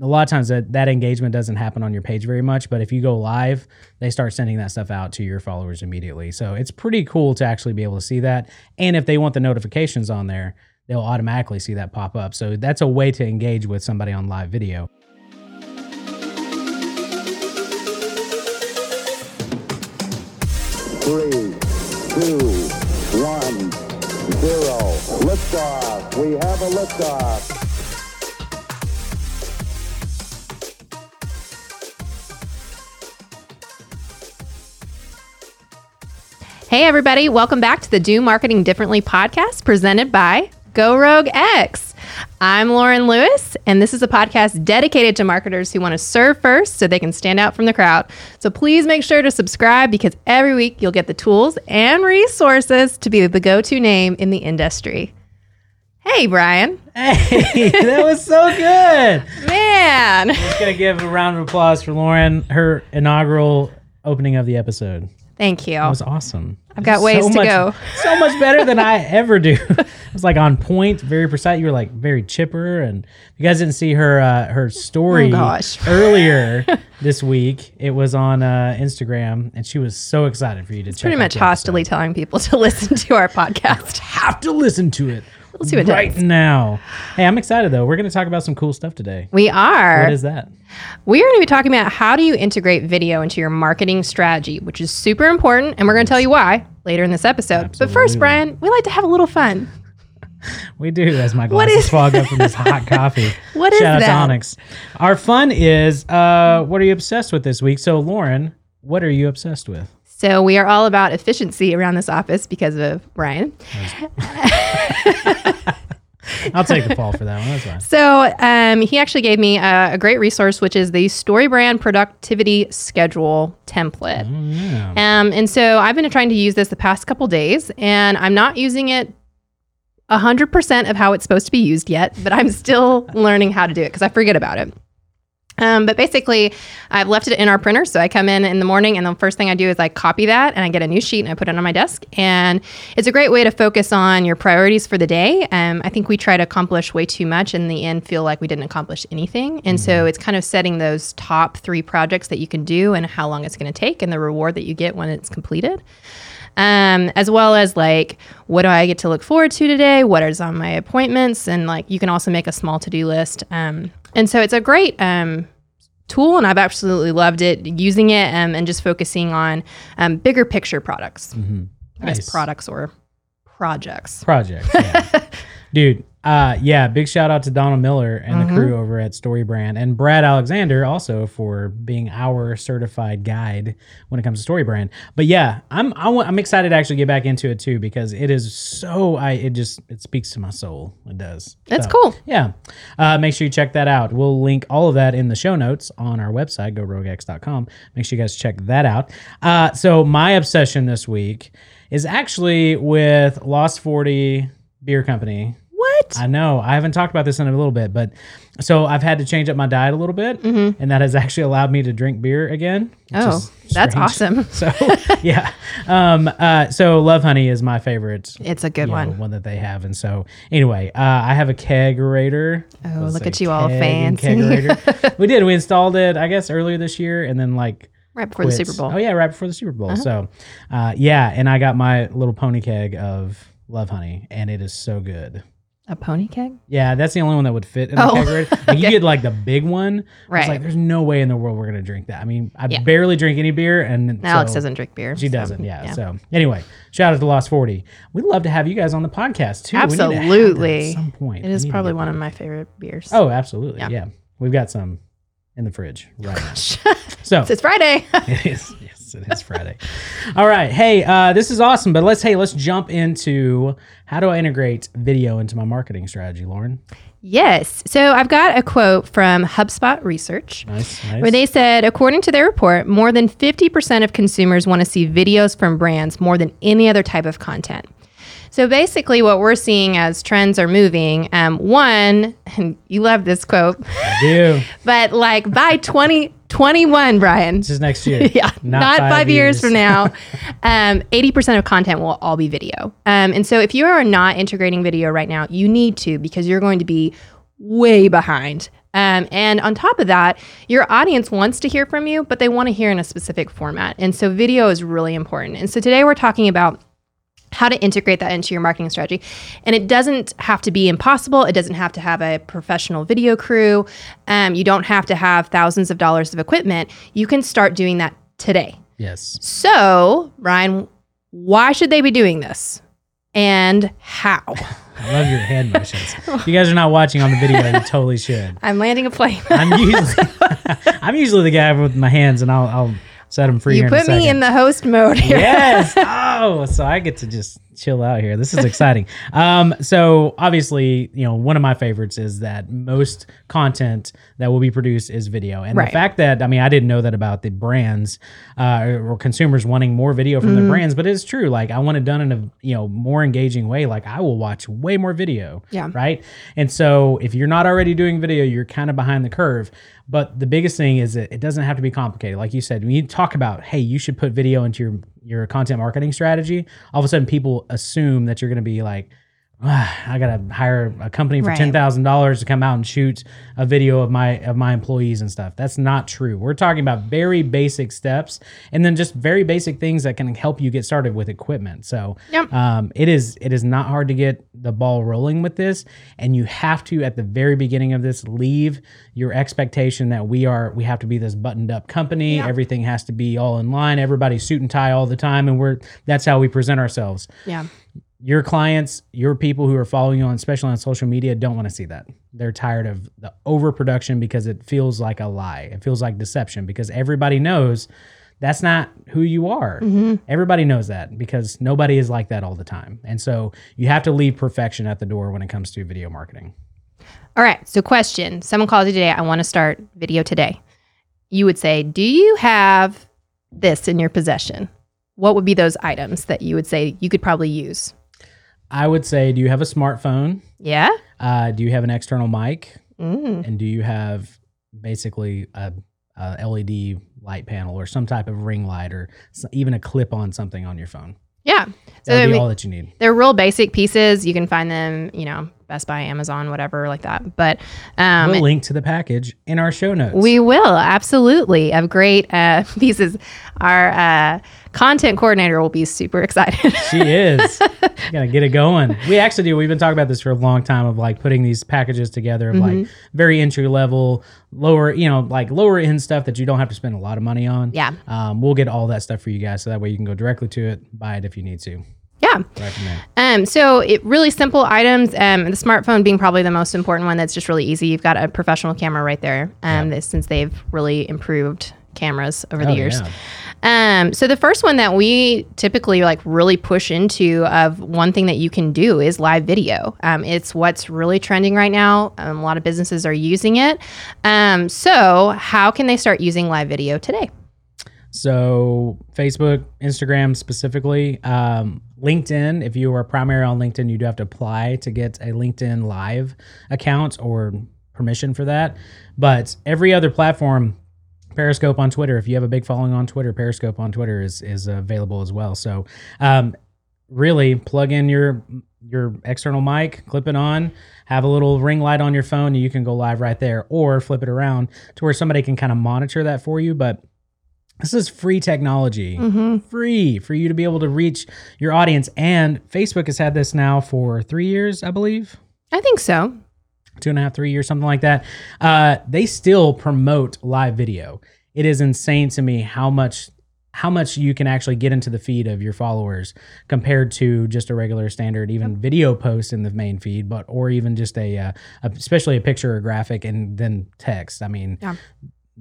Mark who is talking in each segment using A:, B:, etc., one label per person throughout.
A: a lot of times that, that engagement doesn't happen on your page very much, but if you go live, they start sending that stuff out to your followers immediately. So it's pretty cool to actually be able to see that. And if they want the notifications on there, they'll automatically see that pop up. So that's a way to engage with somebody on live video.
B: Three, two, one, zero. Liftoff. We have a liftoff.
C: Hey, everybody, welcome back to the Do Marketing Differently podcast presented by Go Rogue X. I'm Lauren Lewis, and this is a podcast dedicated to marketers who want to serve first so they can stand out from the crowd. So please make sure to subscribe because every week you'll get the tools and resources to be the go to name in the industry. Hey, Brian.
A: Hey, that was so good.
C: Man.
A: I'm Just gonna give a round of applause for Lauren, her inaugural opening of the episode.
C: Thank you.
A: That was awesome.
C: I've got ways to
A: much,
C: go.
A: So much better than I ever do. it was like on point, very precise. You were like very chipper, and you guys didn't see her uh, her story
C: Oh,
A: earlier this week. It was on uh, Instagram, and she was so excited for you to check
C: Pretty much hostily telling people to listen to our podcast.
A: Have to listen to it.
C: We'll see what it
A: right
C: does.
A: now. Hey, I'm excited though. We're going to talk about some cool stuff today.
C: We are.
A: What is that?
C: We are going to be talking about how do you integrate video into your marketing strategy, which is super important, and we're going to tell you why later in this episode. But first, Brian, we like to have a little fun.
A: We do, as my
C: What
A: glasses
C: is-
A: fog up from this hot coffee.
C: What is
A: Shout out to
C: that?
A: Onyx. Our fun is uh, what are you obsessed with this week? So, Lauren, what are you obsessed with?
C: So we are all about efficiency around this office because of Ryan.
A: I'll take the fall for that one. That's fine.
C: So um, he actually gave me a, a great resource, which is the StoryBrand Productivity Schedule template.
A: Yeah.
C: Um, and so I've been trying to use this the past couple days, and I'm not using it 100% of how it's supposed to be used yet, but I'm still learning how to do it because I forget about it. Um, but basically, I've left it in our printer. So I come in in the morning, and the first thing I do is I copy that and I get a new sheet and I put it on my desk. And it's a great way to focus on your priorities for the day. Um, I think we try to accomplish way too much and in the end, feel like we didn't accomplish anything. And so it's kind of setting those top three projects that you can do and how long it's going to take and the reward that you get when it's completed um, as well as like what do I get to look forward to today? What is on my appointments? And like you can also make a small to do list. Um, and so it's a great um, tool, and I've absolutely loved it using it um, and just focusing on um, bigger picture products, I guess
A: Nice.
C: products or projects.
A: Projects. Yeah. Dude, uh, yeah, big shout out to Donald Miller and the crew over at StoryBrand and Brad Alexander also for being our certified guide when it comes to StoryBrand. But yeah, I'm I I'm excited to actually get back into it too because it is so I it just it speaks to my soul. It does.
C: That's
A: So,
C: cool.
A: Yeah. Uh, make sure you check that out. We'll link all of that in the show notes on our website, goroguex.com. Make sure you guys check that out. Uh, so, my obsession this week is actually with Lost 40 Beer Company. I know. I haven't talked about this in a little bit, but so I've had to change up my diet a little bit, and that has actually allowed me to drink beer again.
C: Mm-hmm. Oh, that's awesome.
A: So, yeah. Um, uh, so, Love Honey is my favorite
C: It's a good
A: you know,
C: one.
A: one that they have. And so, anyway, uh, I have a kegerator.
C: Oh,
A: Let's
C: look at you all
A: keg and
C: fancy.
A: kegerator. we did. We installed it, I guess, earlier this year, and then like
C: Right before the. Super Bowl. Uh-huh.
A: Oh yeah, right before the Super Bowl. So, uh, yeah, and I got my little pony keg of Love Honey, and it is so good.
C: A pony keg?
A: Yeah, that's the only one that would fit in the
C: Oh,
A: kegerator. Like, You get like the big one.
C: Right.
A: was like, there's no way in the world we're gonna drink that. I mean, I
C: Yeah.
A: barely drink any beer, and
C: Alex
A: so-
C: doesn't drink beer.
A: she
C: so,
A: doesn't, yeah, So anyway, shout out to Lost Forty. We'd love to have you guys on the podcast too.
C: Absolutely.
A: at some point.
C: It is probably one of my favorite beers.
A: Oh, absolutely. Yeah.
C: Yeah.
A: we've got some in the fridge right now. So
C: it's Friday.
A: it is. Yes, it is Friday. All right. Hey, uh, this is awesome. But let's hey, let's jump into how do I integrate video into my marketing strategy, Lauren?
C: Yes. So I've got a quote from HubSpot Research.
A: Nice, nice.
C: Where they said, according to their report, more than 50% of consumers want to see videos from brands more than any other type of content. So basically, what we're seeing as trends are moving, um, one, and you love this quote,
A: I do.
C: but like by 2021, Brian,
A: This is next year.
C: yeah, not, five, years. from now. Um, 80% of content will all be video. Um, and so if you are not integrating video right now, you need to because you're going to be way behind Um, and on top of that, your audience wants to hear from you, but they want to hear in a specific format. And so video is really important. And so today we're talking about how to integrate that into your marketing strategy. And it doesn't have to be impossible. It doesn't have to have a professional video crew. Um, you don't have to have thousands of dollars of equipment. You can start doing that today.
A: Yes.
C: So, Ryan, why should they be doing this? And how?
A: I love your hand motions. You guys are not watching on the video, you totally should.
C: I'm landing a plane.
A: I'm usually I'm usually the guy with my hands, and I'll I'll set them free.
C: you put me in the host mode here.
A: yes. Oh, so I get to just chill out here. This is exciting. Um, so obviously, you know, one of my favorites is that most content that will be produced is video, and
C: Right.
A: the fact that I mean, I didn't know that about the brands uh, or consumers wanting more video from their
C: Mm-hmm.
A: brands, but it's true. Like I want it done in a you know more engaging way. Like I will watch way more video.
C: Yeah.
A: Right. And so if you're not already doing video, you're kind of behind the curve. But the biggest thing is that it doesn't have to be complicated. Like you said, when you talk about, hey, you should put video into your your content marketing strategy, all of a sudden people assume that you're going to be like, I gotta hire a company for
C: Right.
A: ten thousand dollars to come out and shoot a video of my of my employees and stuff. That's not true. We're talking about very basic steps, and then just very basic things that can help you get started with equipment. So,
C: Yep.
A: um, it is it is not hard to get the ball rolling with this, and you have to at the very beginning of this leave your expectation that we are we have to be this buttoned up company.
C: Yeah.
A: Everything has to be all in line. Everybody's suit and tie all the time, and we're that's how we present ourselves
C: Yeah.
A: Your clients, your people who are following you on, especially on social media, don't want to see that. They're tired of the overproduction because it feels like a lie. It feels like deception because everybody knows that's not who you are. Mm-hmm. Everybody knows that because nobody is like that all the time. And so you have to leave perfection at the door when it comes to video marketing.
C: All right. So, question someone calls you today. I want to start video today. You would say, Do you have this in your possession? What would be those items that you would say you could probably use?
A: I would say, do you have a smartphone?
C: Yeah.
A: Uh, do you have an external mic?
C: Mm.
A: And do you have basically a, a LED light panel or some type of ring light or even a clip on something on your phone?
C: Yeah. So,
A: That would
C: I
A: be
C: mean,
A: all that you need.
C: they're real basic pieces. You can find them, you know, Best Buy, Amazon, whatever, like that. But um,
A: we'll link to the package in our show notes.
C: We will absolutely have great uh, pieces. Our uh, content coordinator will be super excited.
A: she is. gonna get it going. We actually do. We've been talking about this for a long time of like putting these packages together of like
C: Mm-hmm.
A: very entry level, lower, you know, like lower end stuff that you don't have to spend a lot of money on.
C: yeah,
A: Um, we'll get all that stuff for you guys so that way you can go directly to it, buy it if you need to.
C: Yeah. Um, so it really simple items. Um, the smartphone being probably the most important one. That's just really easy. You've got a professional camera right there. Um, this- since they've really improved cameras over the
A: Oh,
C: years.
A: yeah.
C: Um, so the first one that we typically like really push into of one thing that you can do is live video. Um, it's what's really trending right now. Um, a lot of businesses are using it. Um, so how can they start using live video today?
A: So Facebook, Instagram specifically, um, LinkedIn. If you are primary on LinkedIn, you do have to apply to get a LinkedIn Live account or permission for that. But every other platform, Periscope on Twitter. If you have a big following on Twitter, Periscope on Twitter is is available as well. So, um, really plug in your your external mic, clip it on, have a little ring light on your phone, and you can go live right there, or flip it around to where somebody can kind of monitor that for you. But this is free technology,
C: Mm-hmm.
A: free for you to be able to reach your audience. And Facebook has had this now for three years, I believe
C: I think so.
A: two and a half, three years, something like that. Uh, they still promote live video. It is insane to me how much how much you can actually get into the feed of your followers compared to just a regular standard even video post in the main feed, but or even just a, uh, a especially a picture or graphic and then text. I mean.
C: Yeah.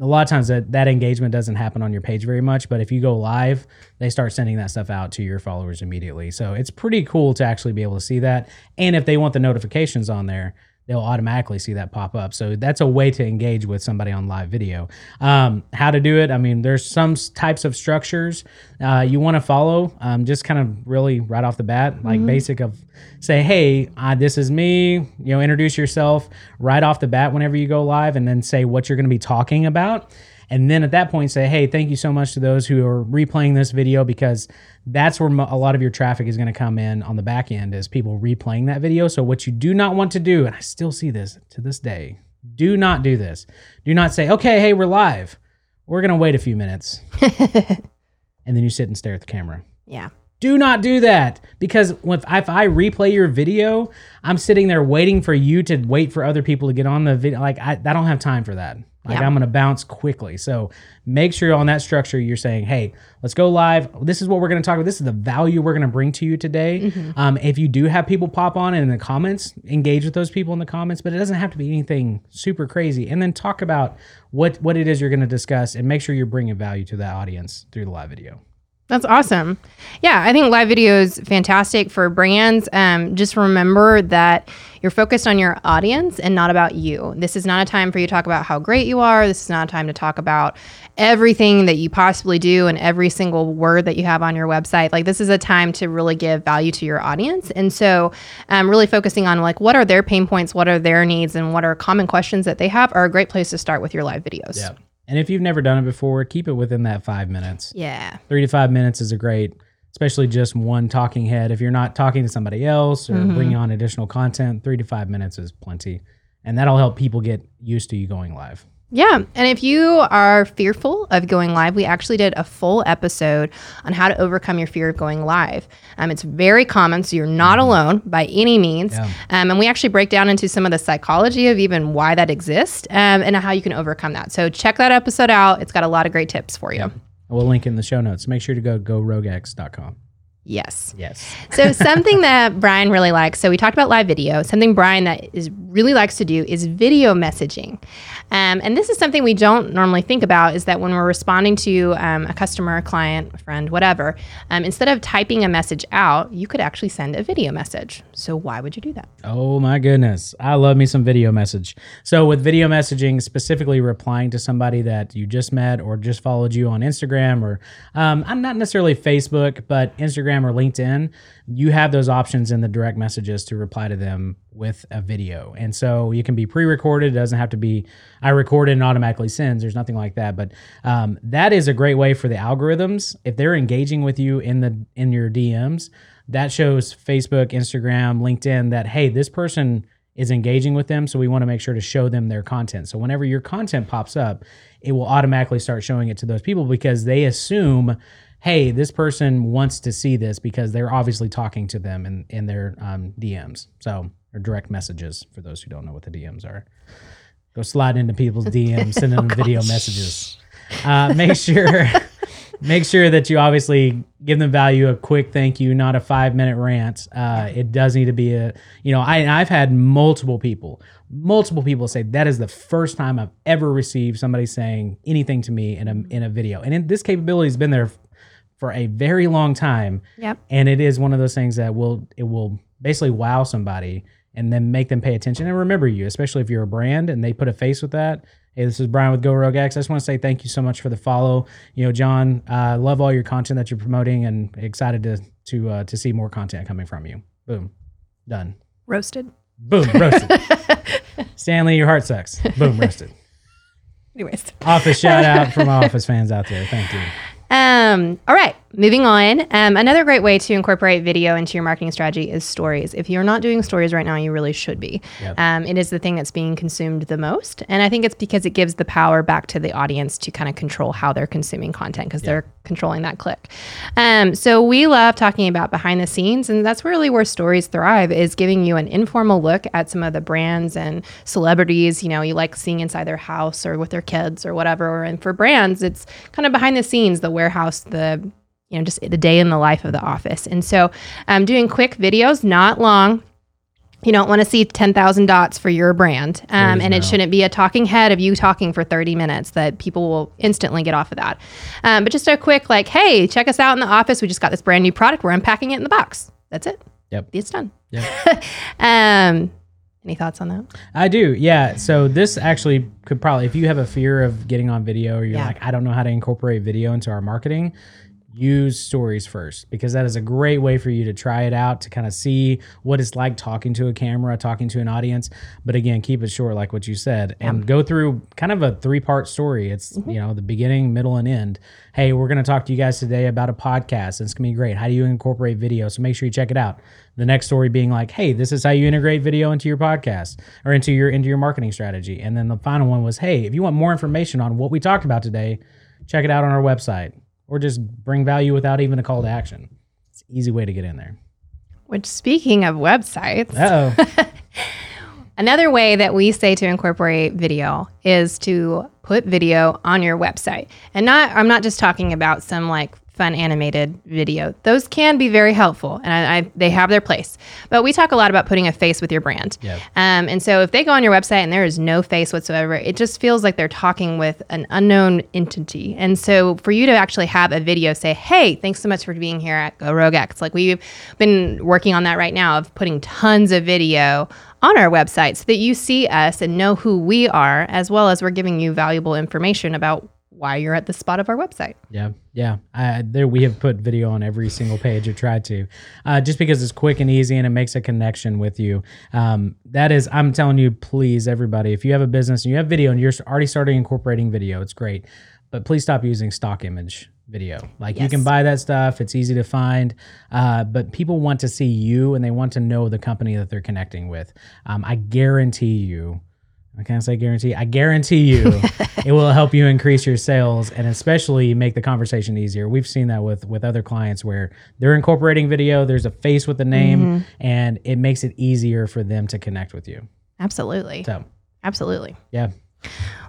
A: A lot of times that, that engagement doesn't happen on your page very much, but if you go live, they start sending that stuff out to your followers immediately. So it's pretty cool to actually be able to see that. And if they want the notifications on there, they'll automatically see that pop up. So that's a way to engage with somebody on live video. Um, how to do it? I mean, there's some types of structures uh, you want to follow. Um, just kind of really right off the bat, like basic of say, hey, uh, this is me. You know, introduce yourself right off the bat whenever you go live, and then say what you're going to be talking about. And then at that point, say, hey, thank you so much to those who are replaying this video because that's where a lot of your traffic is going to come in on the back end is people replaying that video. So, what you do not want to do, and I still see this to this day, Do not do this. Do not say, okay, hey, we're live. We're going to wait a few minutes. and then you sit and stare at the camera.
C: Yeah.
A: Do not do that because if, if I replay your video, I'm sitting there waiting for you to wait for other people to get on the video. Like, I, I don't have time for that. Like,
C: Yeah.
A: I'm going to bounce quickly. So make sure on that structure, you're saying, hey, let's go live. This is what we're going to talk about. This is the value we're going to bring to you today. Um, if you do have people pop on in the comments, engage with those people in the comments, but it doesn't have to be anything super crazy. And then talk about what, what it is you're going to discuss and make sure you're bringing value to that audience through the live video.
C: That's awesome. Yeah, I think live video is fantastic for brands. Um, just remember that you're focused on your audience and not about you. This is not a time for you to talk about how great you are. This is not a time to talk about everything that you possibly do and every single word that you have on your website. Like this is a time to really give value to your audience. And so, um, really focusing on like what are their pain points, what are their needs, and what are common questions that they have are a great place to start with your live videos.
A: Yeah. And if you've never done it before, keep it within that five minutes.
C: Yeah.
A: Three to five minutes is a great, especially just one talking head. If you're not talking to somebody else or mm-hmm. bringing on additional content, three to five minutes is plenty. And that'll help people get used to you going live.
C: Yeah. And if you are fearful of going live, we actually did a full episode on how to overcome your fear of going live. Um, it's very common, so you're not alone by any means.
A: Yeah.
C: Um, and we actually break down into some of the psychology of even why that exists um, and how you can overcome that. So check that episode out. It's got a lot of great tips for you.
A: We'll link in the show notes. Make sure to go goroguex.com.
C: Yes.
A: Yes.
C: So something that Brian really likes. So we talked about live video. Something Brian that is really likes to do is video messaging, um, and this is something we don't normally think about. Is that when we're responding to um, a customer, a client, a friend, whatever, um, instead of typing a message out, you could actually send a video message. So why would you do that?
A: Oh my goodness. I love me some video message. So with video messaging, specifically replying to somebody that you just met or just followed you on Instagram or um, I'm not necessarily Facebook, but Instagram or LinkedIn, you have those options in the direct messages to reply to them with a video. And so you can be pre-recorded. It doesn't have to be I record and automatically sends. There's nothing like that. But um, that is a great way for the algorithms. If they're engaging with you in the in your DMs, that shows Facebook, Instagram, LinkedIn that hey, this person is engaging with them, so we want to make sure to show them their content. So whenever your content pops up, it will automatically start showing it to those people because they assume, hey, this person wants to see this because they're obviously talking to them in in their um, DMs. So or direct messages for those who don't know what the DMs are. Go slide into people's DMs, sending them video messages. Uh, make sure make sure that you obviously give them value a quick thank you not a five minute rant uh, it does need to be a you know I, i've had multiple people multiple people say that is the first time i've ever received somebody saying anything to me in a, in a video and it, this capability has been there for a very long time.
C: Yep.
A: and it is one of those things that will it will basically wow somebody and then make them pay attention. And remember you especially if you're a brand and they put a face with that. Hey this is brian with go rogue x. I just want to say thank you so much for the follow. You know john uh, love all your content that you're promoting and excited to to uh, to see more content coming from you. Boom. Done.
C: Roasted.
A: boom. Roasted. Stanley your heart sucks. Boom. Roasted.
C: Anyways.
A: office shout out from office fans out there. Thank you
C: Um, all right, moving on. Um, another great way to incorporate video into your marketing strategy is stories. If you're not doing stories right now, you really should be.
A: Yep.
C: Um, it is the thing that's being consumed the most. And I think it's because it gives the power back to the audience to kind of control how they're consuming content because they're controlling that click. Um, so we love talking about behind the scenes, and that's really where stories thrive is giving you an informal look at some of the brands and celebrities, you know, you like seeing inside their house or with their kids or whatever. And for brands, it's kind of behind the scenes, the warehouse, the you know, just the day in the life of the office. And so I'm um, doing quick videos, not long. You don't want to see 10,000 dots for your brand. Um, and it shouldn't be a talking head of you talking for 30 minutes that people will instantly get off of that. Um, but just a quick, like, hey, check us out in the office. We just got this brand new product. We're unpacking it in the box. That's it.
A: Yep.
C: It's done.
A: Yep.
C: um, any thoughts on that?
A: I do, yeah. So this actually could probably, if you have a fear of getting on video, or you're
C: Yeah.
A: like, I don't know how to incorporate video into our marketing, use stories first because that is a great way for you to try it out to kind of see what it's like talking to a camera, talking to an audience. But again, keep it short, like what you said, and go through kind of a three part story. It's,
C: Mm-hmm.
A: you know, the beginning, middle, and end. Hey, we're going to talk to you guys today about a podcast. It's going to be great. How do you incorporate video? So make sure you check it out. The next story being like, hey, this is how you integrate video into your podcast or into your into your marketing strategy. And then the final one was, hey, if you want more information on what we talked about today, check it out on our website or just bring value without even a call to action. It's an easy way to get in there.
C: Which, speaking of websites. Another way that we say to incorporate video is to put video on your website. And not I'm not just talking about some like fun animated video. Those can be very helpful and I, I, they have their place. But we talk a lot about putting a face with your brand.
A: Yeah.
C: Um, and so if they go on your website and there is no face whatsoever, it just feels like they're talking with an unknown entity. And so for you to actually have a video say, hey, thanks so much for being here at Go Rogue X. Like we've been working on that right now of putting tons of video on our website so that you see us and know who we are, as well as we're giving you valuable information about why you're at the spot of our website.
A: Yeah, yeah. I, there we have put video on every single page or tried to, uh, just because it's quick and easy and it makes a connection with you. Um, that is, I'm telling you, please, everybody, if you have a business and you have video and you're already starting incorporating video, it's great, but please stop using stock image video. Like you can buy that stuff; it's easy to find, uh, but people want to see you and they want to know the company that they're connecting with. Um, I guarantee you. I can't say guarantee. I guarantee you it will help you increase your sales and especially make the conversation easier. We've seen that with with other clients where they're incorporating video, there's a face with the name mm-hmm. and it makes it easier for them to connect with you.
C: Absolutely.
A: So,
C: Absolutely.
A: yeah.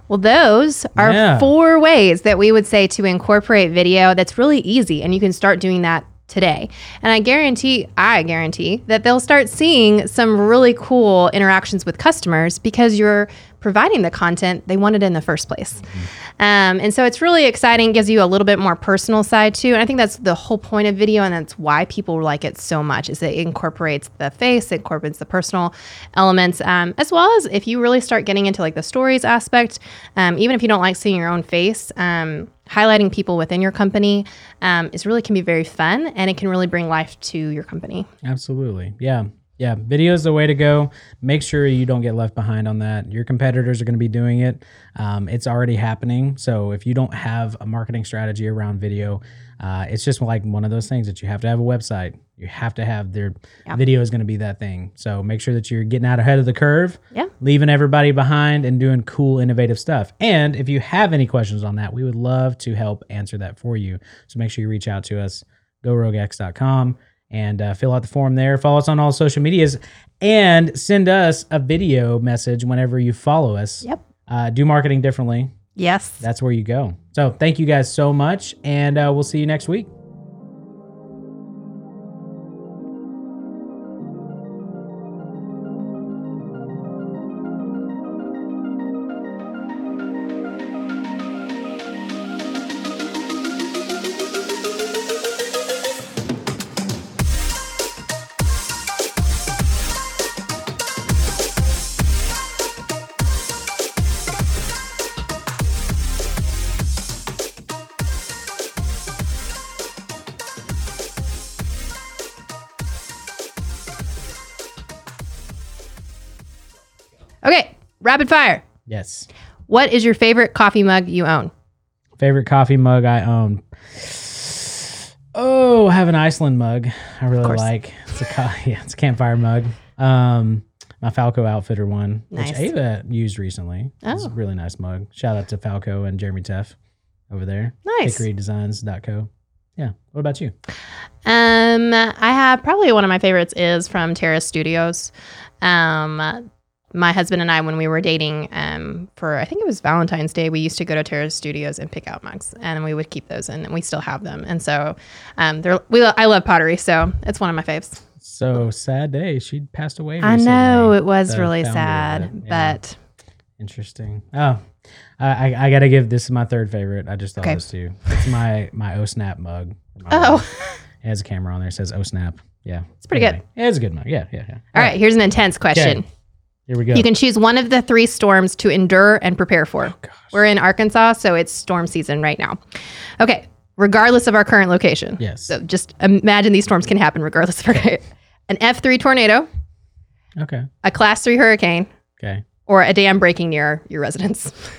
C: Well, those are
A: Yeah.
C: four ways that we would say to incorporate video that's really easy and you can start doing that today. And I guarantee, I guarantee that they'll start seeing some really cool interactions with customers because you're providing the content they wanted in the first place. Um, and so it's really exciting, gives you a little bit more personal side too. And I think that's the whole point of video, and that's why people like it so much. Is it incorporates the face, it incorporates the personal elements, um, as well as if you really start getting into like the stories aspect. Um, even if you don't like seeing your own face, um, highlighting people within your company um, is really can be very fun, and it can really bring life to your company.
A: Absolutely. Yeah. Yeah. Video is the way to go. Make sure you don't get left behind on that. Your competitors are going to be doing it. Um, it's already happening. So if you don't have a marketing strategy around video, uh, it's just like one of those things that you have to have a website. You have to have their video is going to be that thing. So make sure that you're getting out ahead of the curve,
C: Yeah.
A: leaving everybody behind and doing cool, innovative stuff. And if you have any questions on that, we would love to help answer that for you. So make sure you reach out to us, goroguex.com and uh, fill out the form there. Follow us on all social medias and send us a video message whenever you follow us.
C: Yep.
A: Uh, do marketing differently.
C: Yes.
A: That's where you go. So thank you guys so much, and uh, we'll see you next week.
C: Okay. Rapid fire.
A: Yes.
C: What is your favorite coffee mug you own?
A: Favorite coffee mug I own. Oh, I have an Iceland mug. I really like. It's a co- yeah, it's a campfire mug. Um, my Falco Outfitter one,
C: Nice.
A: which Ava used recently. It's a
C: Oh.
A: really nice mug. Shout out to Falco and Jeremy Teff over there.
C: Nice.
A: HickoryDesigns.co. Yeah. What about you?
C: Um, I have probably one of my favorites is from Terrace Studios. Um, my husband and I, when we were dating, um, for I think it was Valentine's Day, we used to go to Terrace Studios and pick out mugs, and we would keep those, and we still have them. And so, um, they're we I love pottery, so it's one of my faves.
A: So sad day. She passed away.
C: I know it was really sad,
A: it. Yeah.
C: but
A: Interesting. Oh, I, I, I gotta give this is my third favorite. I just thought
C: Okay.
A: this too. It's my my O Snap mug.
C: Oh,
A: mug. it has a camera on there. It says O Snap. Yeah,
C: It's pretty good.
A: Yeah, it's a good mug. Yeah, yeah, yeah.
C: all right. Here's an intense question.
A: Okay. Here we go.
C: You can choose one of the three storms to endure and prepare for.
A: Oh, gosh.
C: We're in Arkansas, so it's storm season right now. Okay, regardless of our current location.
A: Yes.
C: So just imagine these storms can happen regardless of our an F3 tornado,
A: Okay.
C: a class 3 hurricane,
A: Okay.
C: or a dam breaking near your residence.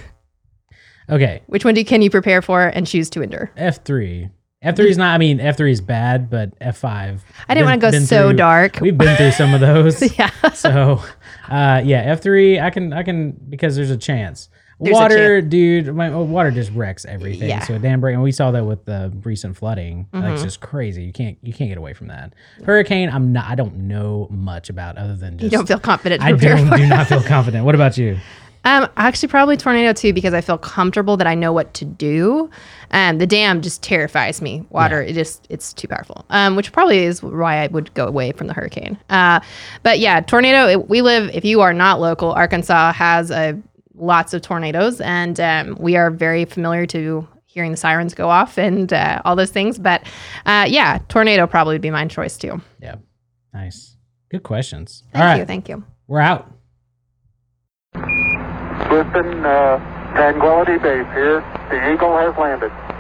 A: Okay.
C: Which one do, can you prepare for and choose to endure?
A: F three. F three is not. I mean, F three is bad, but F five.
C: I didn't want to go so dark.
A: We've been through some of those.
C: yeah.
A: so, uh, yeah, F three. I can. I can because there's a chance.
C: There's a
A: water, dude. My, oh, water just wrecks everything.
C: Yeah.
A: So dam break, and we saw that with the recent flooding.
C: Mm-hmm.
A: it's just crazy. You can't. You can't get away from that. Hurricane. I'm not. I don't know much about other than just.
C: You don't feel confident
A: I don't, do not feel confident. What about you?
C: Um, actually, probably tornado too because I feel comfortable that I know what to do. Um, the dam just terrifies me. Water, it just it's too powerful. Um, which probably is why I would go away from the hurricane. Uh, but yeah, tornado. It, we live. If you are not local, Arkansas has a lots of tornadoes, and um, we are very familiar to hearing the sirens go off and uh, all those things. But uh, yeah, tornado probably would be my choice too.
A: Yeah. Nice. Good questions.
C: Thank
A: All right.
C: you. Thank you.
A: We're out.
B: Listen, uh, Tranquility Base here. The Eagle has landed.